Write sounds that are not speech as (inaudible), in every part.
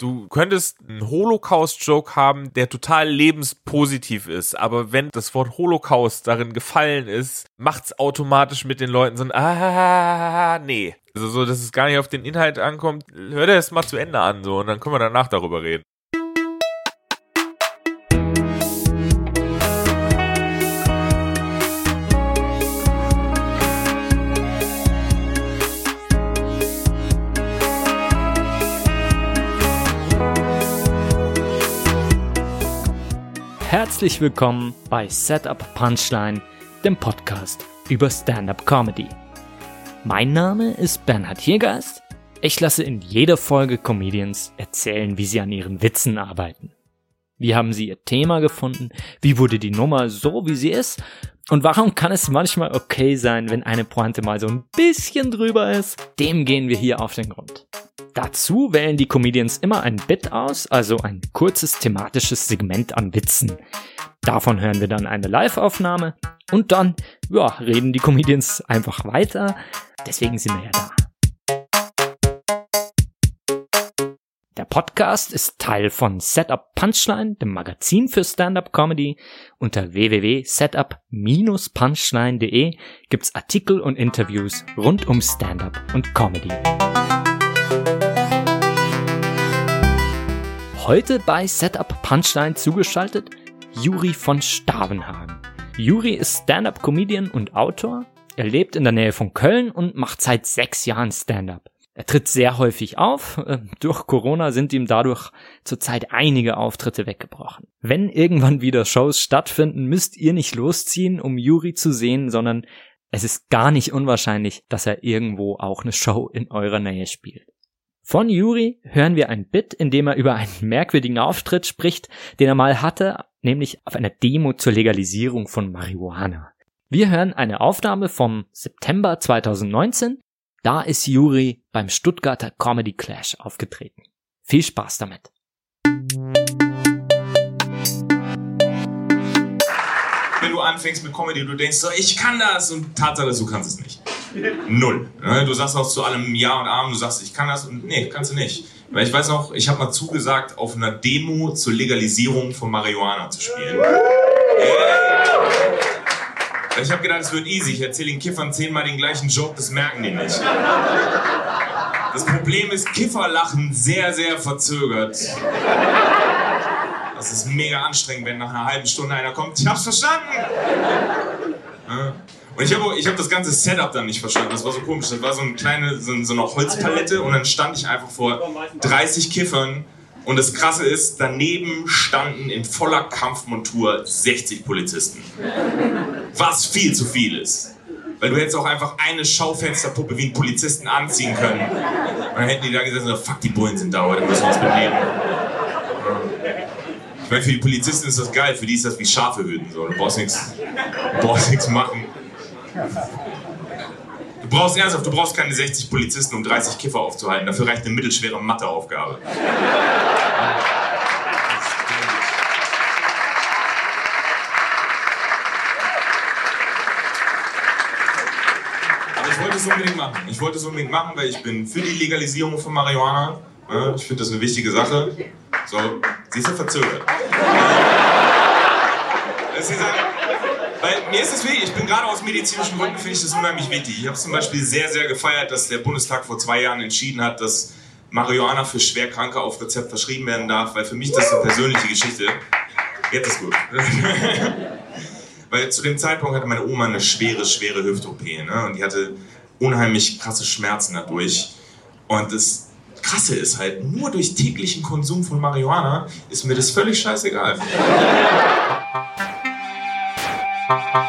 Du könntest einen Holocaust-Joke haben, der total lebenspositiv ist, aber wenn das Wort Holocaust darin gefallen ist, macht's automatisch mit den Leuten so ein Ah, nee. Also so, dass es gar nicht auf den Inhalt ankommt. Hör dir das mal zu Ende an, so, und dann können wir danach darüber reden. Herzlich willkommen bei Setup Punchline, dem Podcast über Stand-up Comedy. Mein Name ist Bernhard Hiergeist. Ich lasse in jeder Folge Comedians erzählen, wie sie an ihren Witzen arbeiten. Wie haben sie ihr Thema gefunden? Wie wurde die Nummer so, wie sie ist? Und warum kann es manchmal okay sein, wenn eine Pointe mal so ein bisschen drüber ist? Dem gehen wir hier auf den Grund. Dazu wählen die Comedians immer ein Bit aus, also ein kurzes thematisches Segment an Witzen. Davon hören wir dann eine Live-Aufnahme und dann, ja, reden die Comedians einfach weiter. Deswegen sind wir ja da. Der Podcast ist Teil von Setup Punchline, dem Magazin für Stand-up Comedy. Unter www.setup-punchline.de gibt's Artikel und Interviews rund um Stand-up und Comedy. Heute bei Setup Punchline zugeschaltet Juri von Stavenhagen. Juri ist Stand-up-Comedian und Autor. Er lebt in der Nähe von Köln und macht seit sechs Jahren Stand-up. Er tritt sehr häufig auf. (laughs) Durch Corona sind ihm dadurch zurzeit einige Auftritte weggebrochen. Wenn irgendwann wieder Shows stattfinden, müsst ihr nicht losziehen, um Juri zu sehen, sondern es ist gar nicht unwahrscheinlich, dass er irgendwo auch eine Show in eurer Nähe spielt. Von Yuri hören wir ein Bit, in dem er über einen merkwürdigen Auftritt spricht, den er mal hatte, nämlich auf einer Demo zur Legalisierung von Marihuana. Wir hören eine Aufnahme vom September 2019. Da ist Yuri beim Stuttgarter Comedy Clash aufgetreten. Viel Spaß damit. Wenn du anfängst mit Comedy, du denkst so, ich kann das und Tatsache, du kannst es nicht. Null. Du sagst auch zu allem Ja und Arm, du sagst, ich kann das und nee, kannst du nicht. Weil ich weiß noch, ich habe mal zugesagt, auf einer Demo zur Legalisierung von Marihuana zu spielen. Yeah. Ich habe gedacht, es wird easy. Ich erzähle den Kiffern zehnmal den gleichen Joke, das merken die nicht. Das Problem ist, Kiffer lachen sehr, sehr verzögert. Das ist mega anstrengend, wenn nach einer halben Stunde einer kommt. Ich hab's verstanden! Und ich habe ich hab das ganze Setup dann nicht verstanden. Das war so komisch. Das war so eine kleine, so, so eine Holzpalette und dann stand ich einfach vor 30 Kiffern. Und das Krasse ist, daneben standen in voller Kampfmontur 60 Polizisten. Was viel zu viel ist. Weil du hättest auch einfach eine Schaufensterpuppe wie einen Polizisten anziehen können. Und dann hätten die da gesessen, so, fuck, die Bullen sind da, heute müssen wir uns benehmen. Ich meine, für die Polizisten ist das geil, für die ist das wie Schafe hüten. So. Du brauchst nichts machen. Du brauchst ernsthaft, du brauchst keine 60 Polizisten, um 30 Kiffer aufzuhalten. Dafür reicht eine mittelschwere Matheaufgabe. Aber ich wollte es unbedingt machen. Ich wollte es unbedingt machen, weil ich bin für die Legalisierung von Marihuana. Ich finde das eine wichtige Sache. So, siehst du, verzögert. (laughs) Das ist weil mir ist es wichtig, ich bin gerade aus medizinischen Gründen, finde ich das unheimlich wichtig. Ich habe zum Beispiel sehr, sehr gefeiert, dass der Bundestag vor zwei Jahren entschieden hat, dass Marihuana für Schwerkranke auf Rezept verschrieben werden darf, weil für mich das eine persönliche Geschichte. Jetzt ist gut. (laughs) weil zu dem Zeitpunkt hatte meine Oma eine schwere, schwere Hüft-OP ne? und die hatte unheimlich krasse Schmerzen dadurch. Und das Krasse ist halt, nur durch täglichen Konsum von Marihuana ist mir das völlig scheißegal. Ich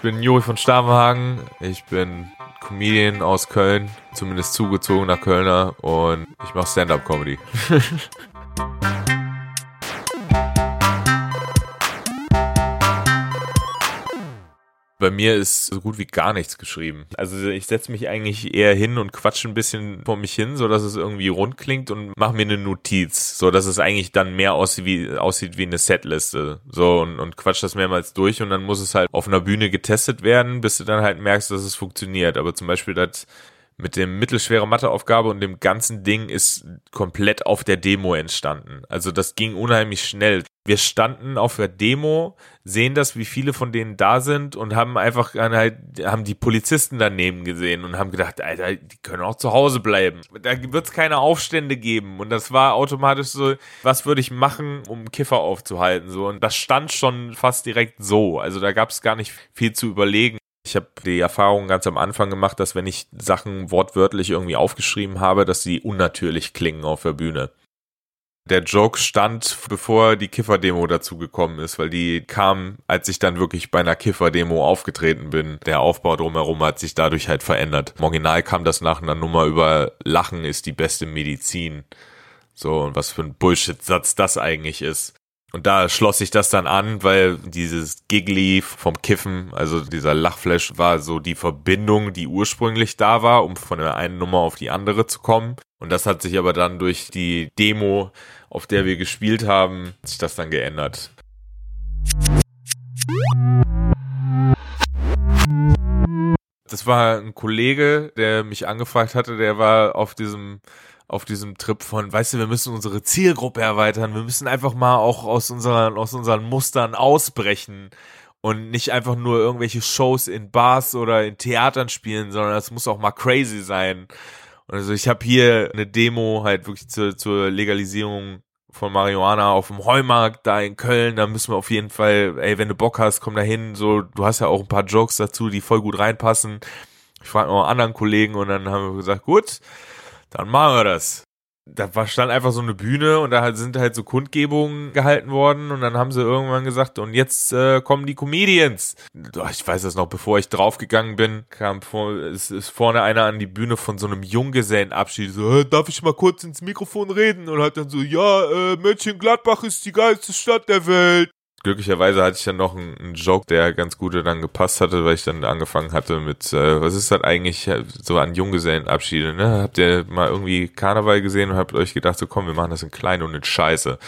bin Juri von Stavenhagen. Ich bin Comedian aus Köln, zumindest zugezogen nach Kölner und ich mache Stand-up-Comedy. (laughs) bei mir ist so gut wie gar nichts geschrieben. Also ich setze mich eigentlich eher hin und quatsche ein bisschen vor mich hin, so dass es irgendwie rund klingt und mache mir eine Notiz, so dass es eigentlich dann mehr aussieht wie, aussieht wie eine Setliste. So und, und quatsch das mehrmals durch und dann muss es halt auf einer Bühne getestet werden, bis du dann halt merkst, dass es funktioniert. Aber zum Beispiel das mit dem mittelschwere Matheaufgabe und dem ganzen Ding ist komplett auf der Demo entstanden. Also das ging unheimlich schnell. Wir standen auf der Demo, sehen das, wie viele von denen da sind und haben einfach halt, haben die Polizisten daneben gesehen und haben gedacht, Alter, die können auch zu Hause bleiben. Da wird es keine Aufstände geben. Und das war automatisch so, was würde ich machen, um Kiffer aufzuhalten? So, und das stand schon fast direkt so. Also da gab es gar nicht viel zu überlegen. Ich habe die Erfahrung ganz am Anfang gemacht, dass wenn ich Sachen wortwörtlich irgendwie aufgeschrieben habe, dass sie unnatürlich klingen auf der Bühne. Der Joke stand, bevor die Kiffer-Demo dazugekommen ist, weil die kam, als ich dann wirklich bei einer Kiffer-Demo aufgetreten bin. Der Aufbau drumherum hat sich dadurch halt verändert. Im Original kam das nach einer Nummer über Lachen ist die beste Medizin. So, und was für ein Bullshit-Satz das eigentlich ist. Und da schloss sich das dann an, weil dieses Giggly vom Kiffen, also dieser Lachflash, war so die Verbindung, die ursprünglich da war, um von der einen Nummer auf die andere zu kommen. Und das hat sich aber dann durch die Demo, auf der wir gespielt haben, sich das dann geändert. Das war ein Kollege, der mich angefragt hatte, der war auf diesem auf diesem Trip von, weißt du, wir müssen unsere Zielgruppe erweitern, wir müssen einfach mal auch aus unseren, aus unseren Mustern ausbrechen und nicht einfach nur irgendwelche Shows in Bars oder in Theatern spielen, sondern das muss auch mal crazy sein. Also ich habe hier eine Demo halt wirklich zur, zur Legalisierung von Marihuana auf dem Heumarkt da in Köln, da müssen wir auf jeden Fall, ey, wenn du Bock hast, komm da hin, so, du hast ja auch ein paar Jokes dazu, die voll gut reinpassen. Ich frage noch anderen Kollegen und dann haben wir gesagt, gut, dann machen wir das. Da war, stand einfach so eine Bühne und da sind halt so Kundgebungen gehalten worden und dann haben sie irgendwann gesagt, und jetzt äh, kommen die Comedians. Ich weiß das noch, bevor ich draufgegangen bin, kam vor, es ist vorne einer an die Bühne von so einem Junggesellenabschied, so, äh, darf ich mal kurz ins Mikrofon reden? Und hat dann so, ja, äh, Mönchengladbach ist die geilste Stadt der Welt glücklicherweise hatte ich dann noch einen, einen, Joke, der ganz gut dann gepasst hatte, weil ich dann angefangen hatte mit, äh, was ist das eigentlich so an Junggesellenabschiede, ne? Habt ihr mal irgendwie Karneval gesehen und habt euch gedacht, so komm, wir machen das in klein und in Scheiße.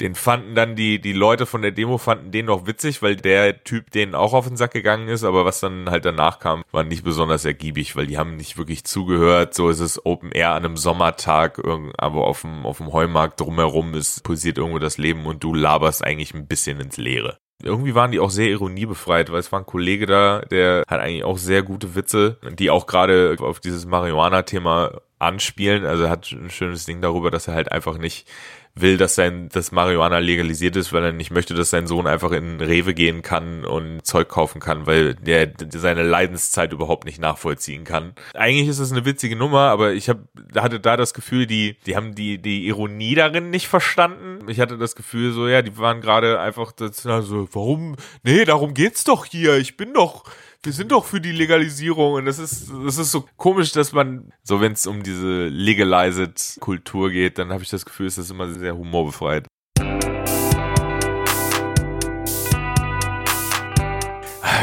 Den fanden dann die, die Leute von der Demo fanden den noch witzig, weil der Typ denen auch auf den Sack gegangen ist, aber was dann halt danach kam, war nicht besonders ergiebig, weil die haben nicht wirklich zugehört. So ist es Open Air an einem Sommertag, aber auf dem, auf dem Heumarkt drumherum ist, pulsiert irgendwo das Leben und du laberst eigentlich ein bisschen ins Leere. Irgendwie waren die auch sehr ironiebefreit, weil es war ein Kollege da, der hat eigentlich auch sehr gute Witze, die auch gerade auf dieses Marihuana-Thema anspielen. Also er hat ein schönes Ding darüber, dass er halt einfach nicht will, dass sein, dass Marihuana legalisiert ist, weil er nicht möchte, dass sein Sohn einfach in Rewe gehen kann und Zeug kaufen kann, weil der, seine Leidenszeit überhaupt nicht nachvollziehen kann. Eigentlich ist es eine witzige Nummer, aber ich hab, hatte da das Gefühl, die, die haben die, die Ironie darin nicht verstanden. Ich hatte das Gefühl so, ja, die waren gerade einfach so, warum? Nee, darum geht's doch hier. Ich bin doch, wir sind doch für die Legalisierung und das ist, das ist so komisch, dass man, so wenn es um diese legalized Kultur geht, dann habe ich das Gefühl, es ist immer sehr humorbefreit.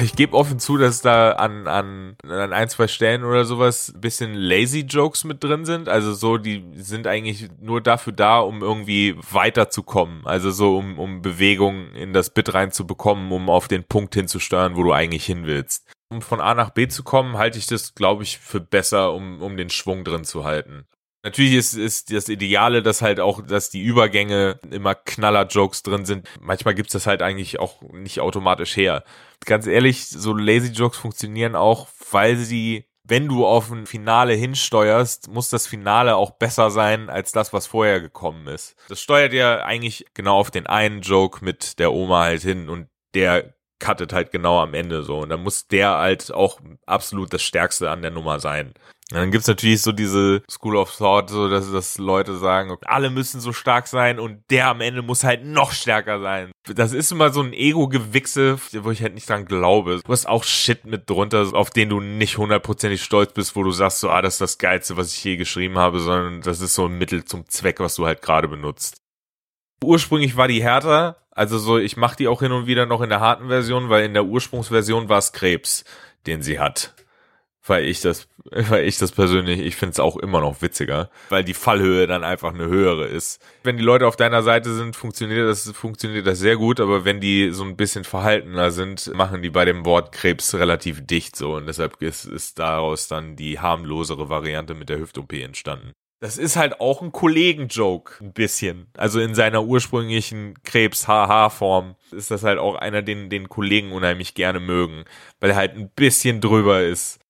Ich gebe offen zu, dass da an, an, an ein, zwei Stellen oder sowas ein bisschen lazy Jokes mit drin sind. Also so, die sind eigentlich nur dafür da, um irgendwie weiterzukommen. Also so, um, um Bewegung in das Bit reinzubekommen, um auf den Punkt hinzusteuern, wo du eigentlich hin willst. Um von A nach B zu kommen, halte ich das, glaube ich, für besser, um, um den Schwung drin zu halten. Natürlich ist, ist das Ideale, dass halt auch, dass die Übergänge immer Knaller-Jokes drin sind. Manchmal gibt's das halt eigentlich auch nicht automatisch her. Ganz ehrlich, so Lazy-Jokes funktionieren auch, weil sie, wenn du auf ein Finale hinsteuerst, muss das Finale auch besser sein als das, was vorher gekommen ist. Das steuert ja eigentlich genau auf den einen Joke mit der Oma halt hin und der cuttet halt genau am Ende so. Und dann muss der halt auch absolut das Stärkste an der Nummer sein. Dann gibt's natürlich so diese School of Thought, so dass, dass Leute sagen, alle müssen so stark sein und der am Ende muss halt noch stärker sein. Das ist immer so ein Ego-Gewichse, wo ich halt nicht dran glaube. Du hast auch Shit mit drunter, auf den du nicht hundertprozentig stolz bist, wo du sagst, so, ah, das ist das Geilste, was ich je geschrieben habe, sondern das ist so ein Mittel zum Zweck, was du halt gerade benutzt. Ursprünglich war die härter, also so, ich mache die auch hin und wieder noch in der harten Version, weil in der Ursprungsversion war es Krebs, den sie hat. Weil ich das, (laughs) weil ich das persönlich, ich finde es auch immer noch witziger, weil die Fallhöhe dann einfach eine höhere ist. Wenn die Leute auf deiner Seite sind, funktioniert das, funktioniert das sehr gut, aber wenn die so ein bisschen verhaltener sind, machen die bei dem Wort Krebs relativ dicht so und deshalb ist, ist daraus dann die harmlosere Variante mit der Hüft-OP entstanden. Das ist halt auch ein Kollegen-Joke, ein bisschen. Also in seiner ursprünglichen Krebs-HH-Form ist das halt auch einer, den, den Kollegen unheimlich gerne mögen, weil er halt ein bisschen drüber ist.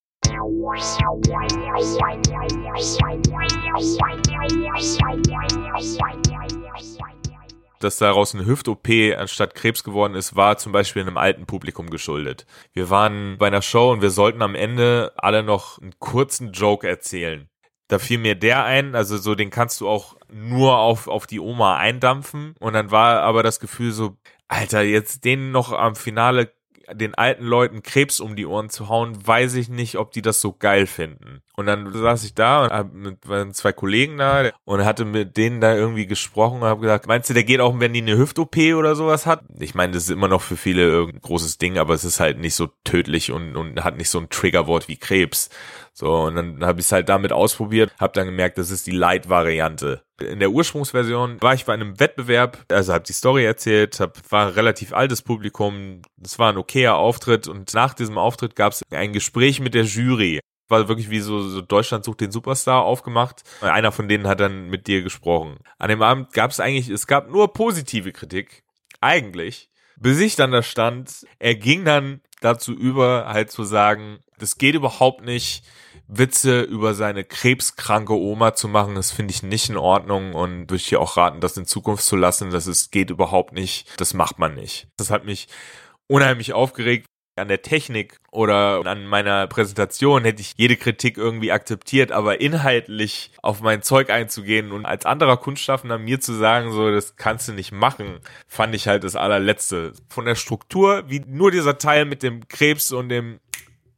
Dass daraus eine Hüft-OP anstatt Krebs geworden ist, war zum Beispiel einem alten Publikum geschuldet. Wir waren bei einer Show und wir sollten am Ende alle noch einen kurzen Joke erzählen. Da fiel mir der ein, also so, den kannst du auch nur auf, auf die Oma eindampfen. Und dann war aber das Gefühl so, Alter, jetzt den noch am Finale den alten Leuten Krebs um die Ohren zu hauen, weiß ich nicht, ob die das so geil finden. Und dann saß ich da und hab mit waren zwei Kollegen da und hatte mit denen da irgendwie gesprochen und habe gesagt, meinst du, der geht auch, wenn die eine Hüft-OP oder sowas hat? Ich meine, das ist immer noch für viele ein großes Ding, aber es ist halt nicht so tödlich und, und hat nicht so ein Triggerwort wie Krebs. So, und dann habe ich es halt damit ausprobiert, habe dann gemerkt, das ist die Light-Variante. In der Ursprungsversion war ich bei einem Wettbewerb, also habe die Story erzählt, hab, war ein relativ altes Publikum, es war ein okayer Auftritt und nach diesem Auftritt gab es ein Gespräch mit der Jury war wirklich wie so, so Deutschland sucht den Superstar aufgemacht. Einer von denen hat dann mit dir gesprochen. An dem Abend gab es eigentlich, es gab nur positive Kritik. Eigentlich. Bis ich dann da stand, er ging dann dazu über, halt zu sagen, das geht überhaupt nicht, Witze über seine krebskranke Oma zu machen, das finde ich nicht in Ordnung und würde ich dir auch raten, das in Zukunft zu lassen. Das ist, geht überhaupt nicht. Das macht man nicht. Das hat mich unheimlich aufgeregt. An der Technik oder an meiner Präsentation hätte ich jede Kritik irgendwie akzeptiert, aber inhaltlich auf mein Zeug einzugehen und als anderer Kunstschaffender mir zu sagen, so, das kannst du nicht machen, fand ich halt das allerletzte. Von der Struktur, wie nur dieser Teil mit dem Krebs und dem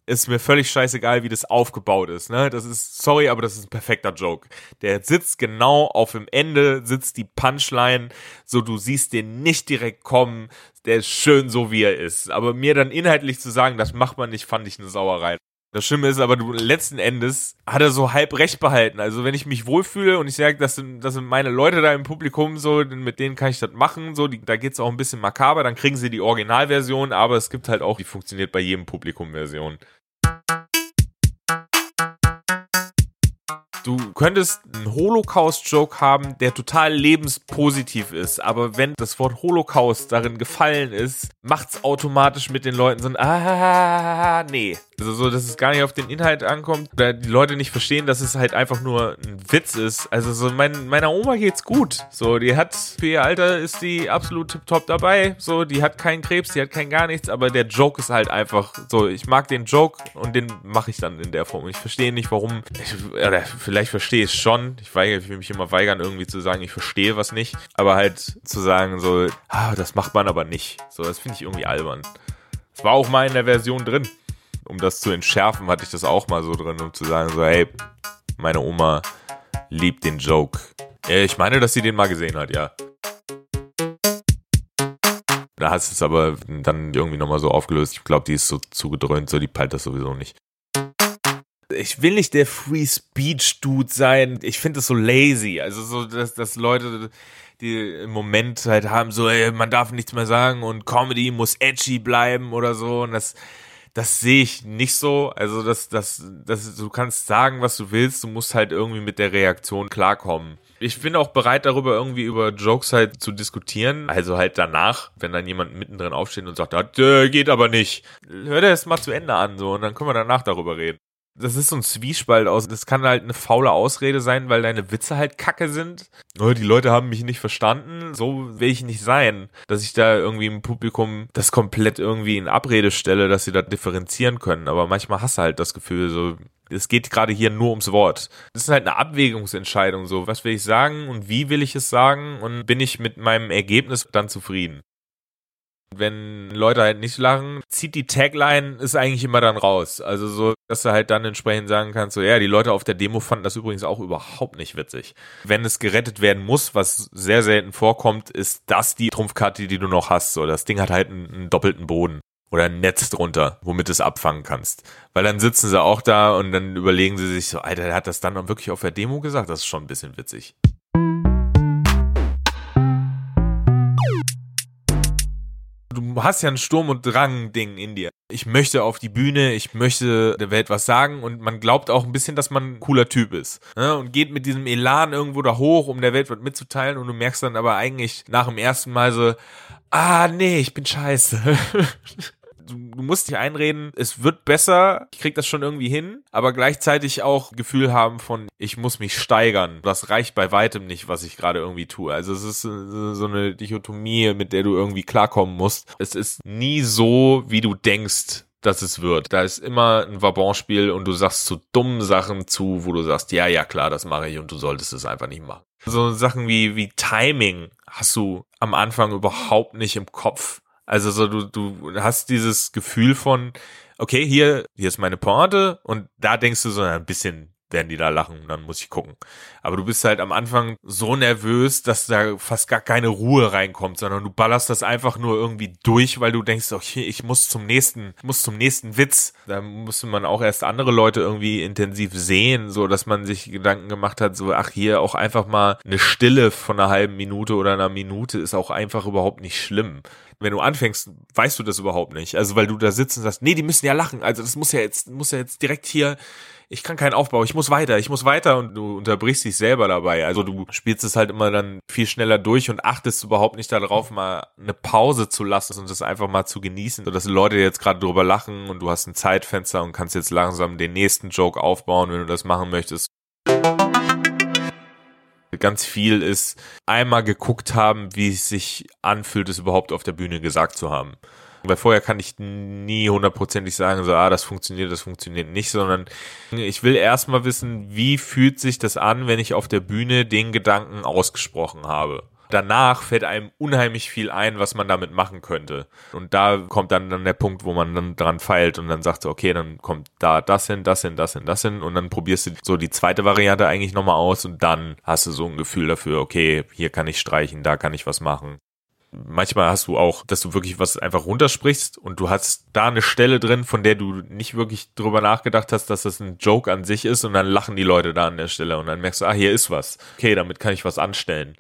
ist mir völlig scheißegal, wie das aufgebaut ist. Ne? Das ist, sorry, aber das ist ein perfekter Joke. Der sitzt genau auf dem Ende, sitzt die Punchline, so du siehst den nicht direkt kommen. Der ist schön so, wie er ist. Aber mir dann inhaltlich zu sagen, das macht man nicht, fand ich eine Sauerei. Das Schlimme ist aber, du, letzten Endes hat er so halb recht behalten. Also wenn ich mich wohlfühle und ich sage, das sind, das sind meine Leute da im Publikum, so, mit denen kann ich das machen, so, die, da geht's auch ein bisschen makaber, dann kriegen sie die Originalversion, aber es gibt halt auch, die funktioniert bei jedem Publikum-Version. Du könntest einen Holocaust-Joke haben, der total lebenspositiv ist, aber wenn das Wort Holocaust darin gefallen ist, macht's automatisch mit den Leuten so ein Ah, nee. Also so, dass es gar nicht auf den Inhalt ankommt, oder die Leute nicht verstehen, dass es halt einfach nur ein Witz ist. Also so, mein, meiner Oma geht's gut. So, die hat, für ihr Alter ist die absolut top dabei. So, die hat keinen Krebs, die hat kein gar nichts, aber der Joke ist halt einfach so, ich mag den Joke und den mache ich dann in der Form. Ich verstehe nicht, warum, ich, oder verstehe ich es schon. Ich, weigere, ich will mich immer weigern, irgendwie zu sagen, ich verstehe was nicht. Aber halt zu sagen, so, ah, das macht man aber nicht. So, das finde ich irgendwie albern. Es war auch mal in der Version drin um das zu entschärfen, hatte ich das auch mal so drin, um zu sagen, so, hey, meine Oma liebt den Joke. Ich meine, dass sie den mal gesehen hat, ja. Da hast du es aber dann irgendwie nochmal so aufgelöst. Ich glaube, die ist so zugedröhnt, so die peilt das sowieso nicht. Ich will nicht der Free Speech Dude sein. Ich finde es so lazy. Also so, dass, dass Leute, die im Moment halt haben, so, ey, man darf nichts mehr sagen und Comedy muss edgy bleiben oder so. Und das, das sehe ich nicht so. Also, das, das, das, du kannst sagen, was du willst, du musst halt irgendwie mit der Reaktion klarkommen. Ich bin auch bereit, darüber irgendwie über Jokes halt zu diskutieren. Also halt danach, wenn dann jemand mittendrin aufsteht und sagt, das äh, geht aber nicht. Hör dir das mal zu Ende an, so, und dann können wir danach darüber reden das ist so ein Zwiespalt aus. Das kann halt eine faule Ausrede sein, weil deine Witze halt kacke sind. Die Leute haben mich nicht verstanden. So will ich nicht sein, dass ich da irgendwie im Publikum das komplett irgendwie in Abrede stelle, dass sie da differenzieren können. Aber manchmal hast du halt das Gefühl, so, es geht gerade hier nur ums Wort. Das ist halt eine Abwägungsentscheidung, so, was will ich sagen und wie will ich es sagen und bin ich mit meinem Ergebnis dann zufrieden. Wenn Leute halt nicht lachen, zieht die Tagline ist eigentlich immer dann raus. Also so, dass du halt dann entsprechend sagen kannst, so ja, die Leute auf der Demo fanden das übrigens auch überhaupt nicht witzig. Wenn es gerettet werden muss, was sehr selten vorkommt, ist das die Trumpfkarte, die du noch hast. So, das Ding hat halt einen, einen doppelten Boden. oder ein Netz drunter, womit du es abfangen kannst. Weil dann sitzen sie auch da und dann überlegen sie sich so, Alter, der hat das dann wirklich auf der Demo gesagt, das ist schon ein bisschen witzig. Du hast ja ein Sturm- und Drang-Ding in dir. Ich möchte auf die Bühne, ich möchte der Welt was sagen und man glaubt auch ein bisschen, dass man ein cooler Typ ist. Ne? Und geht mit diesem Elan irgendwo da hoch, um der Welt was mitzuteilen und du merkst dann aber eigentlich nach dem ersten Mal so, ah nee, ich bin scheiße. (laughs) du, du musst dich einreden, es wird besser, ich krieg das schon irgendwie hin, aber gleichzeitig auch Gefühl haben von, ich muss mich steigern. Das reicht bei weitem nicht, was ich gerade irgendwie tue. Also es ist äh, so eine Dichotomie, mit der du irgendwie klarkommen musst. Es ist nie so, wie du denkst, dass es wird. Da ist immer ein Vabonspiel und du sagst zu dummen Sachen zu, wo du sagst, ja, ja, klar, das mache ich und du solltest es einfach nicht machen. So Sachen wie, wie Timing hast du am Anfang überhaupt nicht im Kopf. Also so du, du hast dieses Gefühl von, okay, hier, hier ist meine Pointe und da denkst du so ein bisschen werden die da lachen und dann muss ich gucken. Aber du bist halt am Anfang so nervös, dass da fast gar keine Ruhe reinkommt, sondern du ballerst das einfach nur irgendwie durch, weil du denkst, okay, ich muss zum nächsten, muss zum nächsten Witz. Da musste man auch erst andere Leute irgendwie intensiv sehen, so dass man sich Gedanken gemacht hat, so, ach, hier auch einfach mal eine Stille von einer halben Minute oder einer Minute ist auch einfach überhaupt nicht schlimm wenn du anfängst, weißt du das überhaupt nicht. Also weil du da sitzt und sagst, nee, die müssen ja lachen. Also das muss ja jetzt, muss ja jetzt direkt hier, ich kann keinen Aufbau, ich muss weiter, ich muss weiter und du unterbrichst dich selber dabei. Also du spielst es halt immer dann viel schneller durch und achtest überhaupt nicht darauf, mal eine Pause zu lassen und das einfach mal zu genießen, sodass Leute jetzt gerade drüber lachen und du hast ein Zeitfenster und kannst jetzt langsam den nächsten Joke aufbauen, wenn du das machen möchtest ganz viel ist einmal geguckt haben, wie es sich anfühlt, es überhaupt auf der Bühne gesagt zu haben. Weil vorher kann ich nie hundertprozentig sagen, so, ah, das funktioniert, das funktioniert nicht, sondern ich will erstmal wissen, wie fühlt sich das an, wenn ich auf der Bühne den Gedanken ausgesprochen habe danach fällt einem unheimlich viel ein, was man damit machen könnte. Und da kommt dann, dann der Punkt, wo man dann dran feilt und dann sagt, okay, dann kommt da das hin, das hin, das hin, das hin und dann probierst du so die zweite Variante eigentlich nochmal aus und dann hast du so ein Gefühl dafür, okay, hier kann ich streichen, da kann ich was machen. Manchmal hast du auch, dass du wirklich was einfach runtersprichst und du hast da eine Stelle drin, von der du nicht wirklich drüber nachgedacht hast, dass das ein Joke an sich ist und dann lachen die Leute da an der Stelle und dann merkst du, ah, hier ist was. Okay, damit kann ich was anstellen.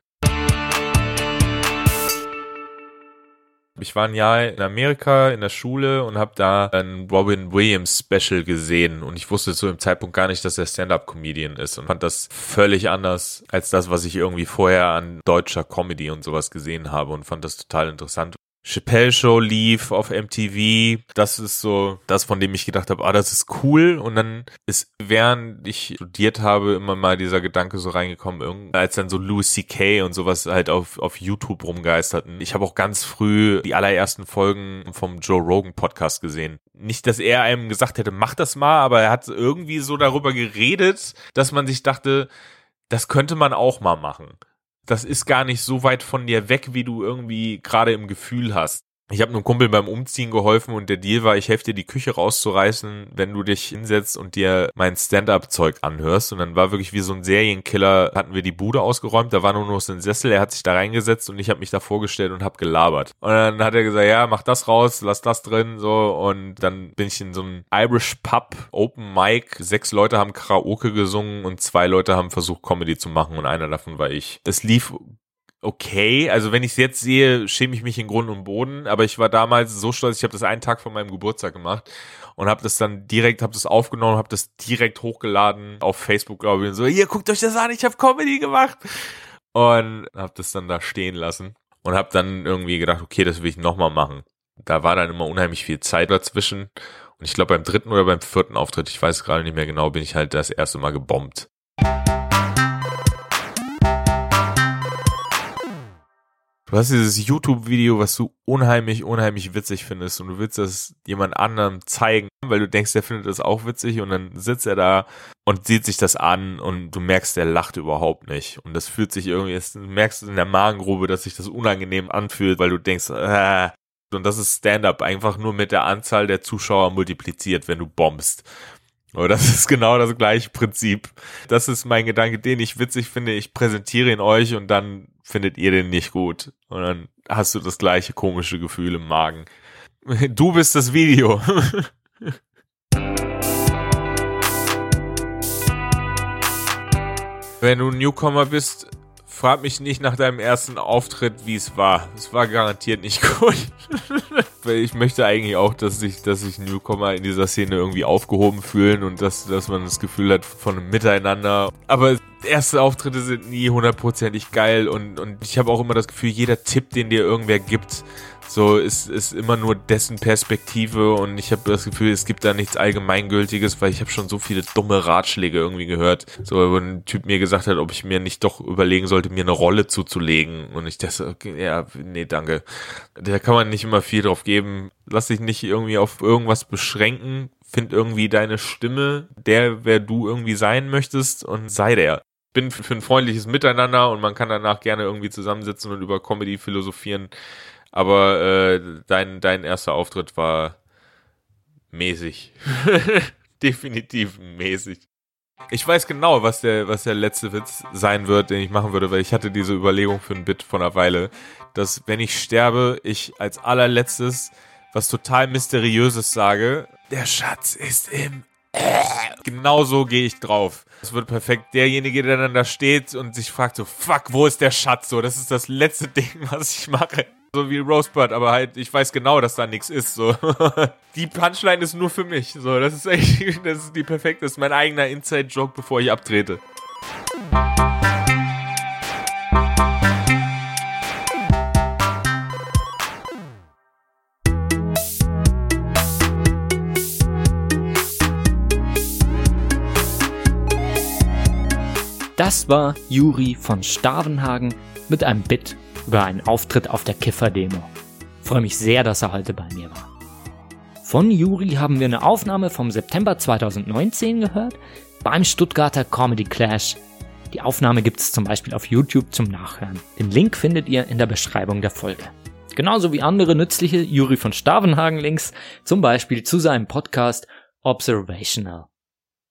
Ich war ein Jahr in Amerika in der Schule und habe da ein Robin Williams Special gesehen und ich wusste zu dem Zeitpunkt gar nicht, dass er Stand-up-Comedian ist und fand das völlig anders als das, was ich irgendwie vorher an deutscher Comedy und sowas gesehen habe und fand das total interessant. Chappelle Show lief auf MTV. Das ist so das, von dem ich gedacht habe, ah, das ist cool. Und dann ist, während ich studiert habe, immer mal dieser Gedanke so reingekommen, als dann so Louis C.K. und sowas halt auf, auf YouTube rumgeisterten. Ich habe auch ganz früh die allerersten Folgen vom Joe Rogan Podcast gesehen. Nicht, dass er einem gesagt hätte, mach das mal, aber er hat irgendwie so darüber geredet, dass man sich dachte, das könnte man auch mal machen das ist gar nicht so weit von dir weg, wie du irgendwie gerade im Gefühl hast. Ich habe einem Kumpel beim Umziehen geholfen und der Deal war, ich helfe dir die Küche rauszureißen, wenn du dich hinsetzt und dir mein Stand-up-Zeug anhörst. Und dann war wirklich wie so ein Serienkiller, hatten wir die Bude ausgeräumt, da war nur noch so ein Sessel, er hat sich da reingesetzt und ich habe mich da vorgestellt und habe gelabert. Und dann hat er gesagt, ja, mach das raus, lass das drin, so. Und dann bin ich in so einem Irish Pub, Open Mic, sechs Leute haben Karaoke gesungen und zwei Leute haben versucht, Comedy zu machen und einer davon war ich. Es lief okay. Also wenn ich es jetzt sehe, schäme ich mich in Grund und Boden. Aber ich war damals so stolz. Ich habe das einen Tag vor meinem Geburtstag gemacht und habe das dann direkt, habe das aufgenommen, habe das direkt hochgeladen auf Facebook, glaube ich. Und so, hier guckt euch das an, ich habe Comedy gemacht und habe das dann da stehen lassen und habe dann irgendwie gedacht, okay, das will ich nochmal machen. Da war dann immer unheimlich viel Zeit dazwischen. Und ich glaube, beim dritten oder beim vierten Auftritt, ich weiß gerade nicht mehr genau, bin ich halt das erste Mal gebombt. Du hast dieses YouTube-Video, was du unheimlich, unheimlich witzig findest und du willst das jemand anderem zeigen, weil du denkst, der findet das auch witzig und dann sitzt er da und sieht sich das an und du merkst, der lacht überhaupt nicht und das fühlt sich irgendwie, du merkst in der Magengrube, dass sich das unangenehm anfühlt, weil du denkst, äh, und das ist Stand-up einfach nur mit der Anzahl der Zuschauer multipliziert, wenn du bombst. Aber das (laughs) ist genau das gleiche Prinzip. Das ist mein Gedanke, den ich witzig finde. Ich präsentiere ihn euch und dann findet ihr den nicht gut. Und dann hast du das gleiche komische Gefühl im Magen. (laughs) Du bist das Video. (laughs) Wenn du Newcomer bist, frag mich nicht nach deinem ersten Auftritt, wie es war. Es war garantiert nicht (laughs) gut. Weil ich möchte eigentlich auch, dass sich, dass sich Newcomer in dieser Szene irgendwie aufgehoben fühlen und dass, dass man das Gefühl hat von einem Miteinander. Aber erste Auftritte sind nie hundertprozentig geil und, und ich habe auch immer das Gefühl, jeder Tipp, den dir irgendwer gibt, so ist, ist immer nur dessen Perspektive und ich habe das Gefühl, es gibt da nichts Allgemeingültiges, weil ich habe schon so viele dumme Ratschläge irgendwie gehört. So, wo ein Typ mir gesagt hat, ob ich mir nicht doch überlegen sollte, mir eine Rolle zuzulegen. Und ich dachte, okay, ja, nee, danke. Da kann man nicht immer viel drauf geben. Lass dich nicht irgendwie auf irgendwas beschränken. Find irgendwie deine Stimme, der, wer du irgendwie sein möchtest und sei der bin für ein freundliches Miteinander und man kann danach gerne irgendwie zusammensitzen und über Comedy philosophieren. Aber äh, dein, dein erster Auftritt war mäßig. (laughs) Definitiv mäßig. Ich weiß genau, was der, was der letzte Witz sein wird, den ich machen würde, weil ich hatte diese Überlegung für ein Bit von einer Weile, dass wenn ich sterbe, ich als allerletztes was total Mysteriöses sage. Der Schatz ist im. Genau so gehe ich drauf. Das wird perfekt. Derjenige, der dann da steht und sich fragt so, fuck, wo ist der Schatz? So, das ist das letzte (laughs) Ding, was ich mache. So wie Rosebud, aber halt, ich weiß genau, dass da nichts ist. So. (laughs) Die Punchline ist nur für mich. So, das ist echt, (laughs) das ist die perfekte, das ist mein eigener Inside-Joke, bevor ich abtrete. Das war Juri von Stavenhagen mit einem Bit über einen Auftritt auf der Kiffer-Demo. Freue mich sehr, dass er heute bei mir war. Von Juri haben wir eine Aufnahme vom September 2019 gehört, beim Stuttgarter Comedy Clash. Die Aufnahme gibt es zum Beispiel auf YouTube zum Nachhören. Den Link findet ihr in der Beschreibung der Folge. Genauso wie andere nützliche Juri von Stavenhagen Links, zum Beispiel zu seinem Podcast Observational.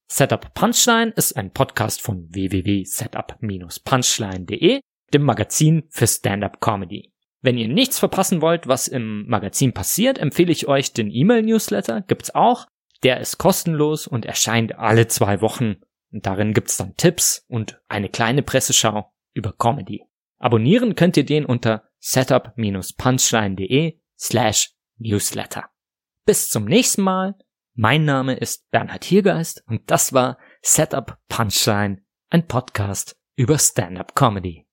Setup Punchline ist ein Podcast von www.setup-punchline.de dem Magazin für Stand-up Comedy. Wenn ihr nichts verpassen wollt, was im Magazin passiert, empfehle ich euch den E-Mail-Newsletter, gibt's auch. Der ist kostenlos und erscheint alle zwei Wochen. Und darin gibt's dann Tipps und eine kleine Presseschau über Comedy. Abonnieren könnt ihr den unter setup-punchline.de slash newsletter. Bis zum nächsten Mal. Mein Name ist Bernhard Hiergeist und das war Setup Punchline, ein Podcast über Stand-up Comedy.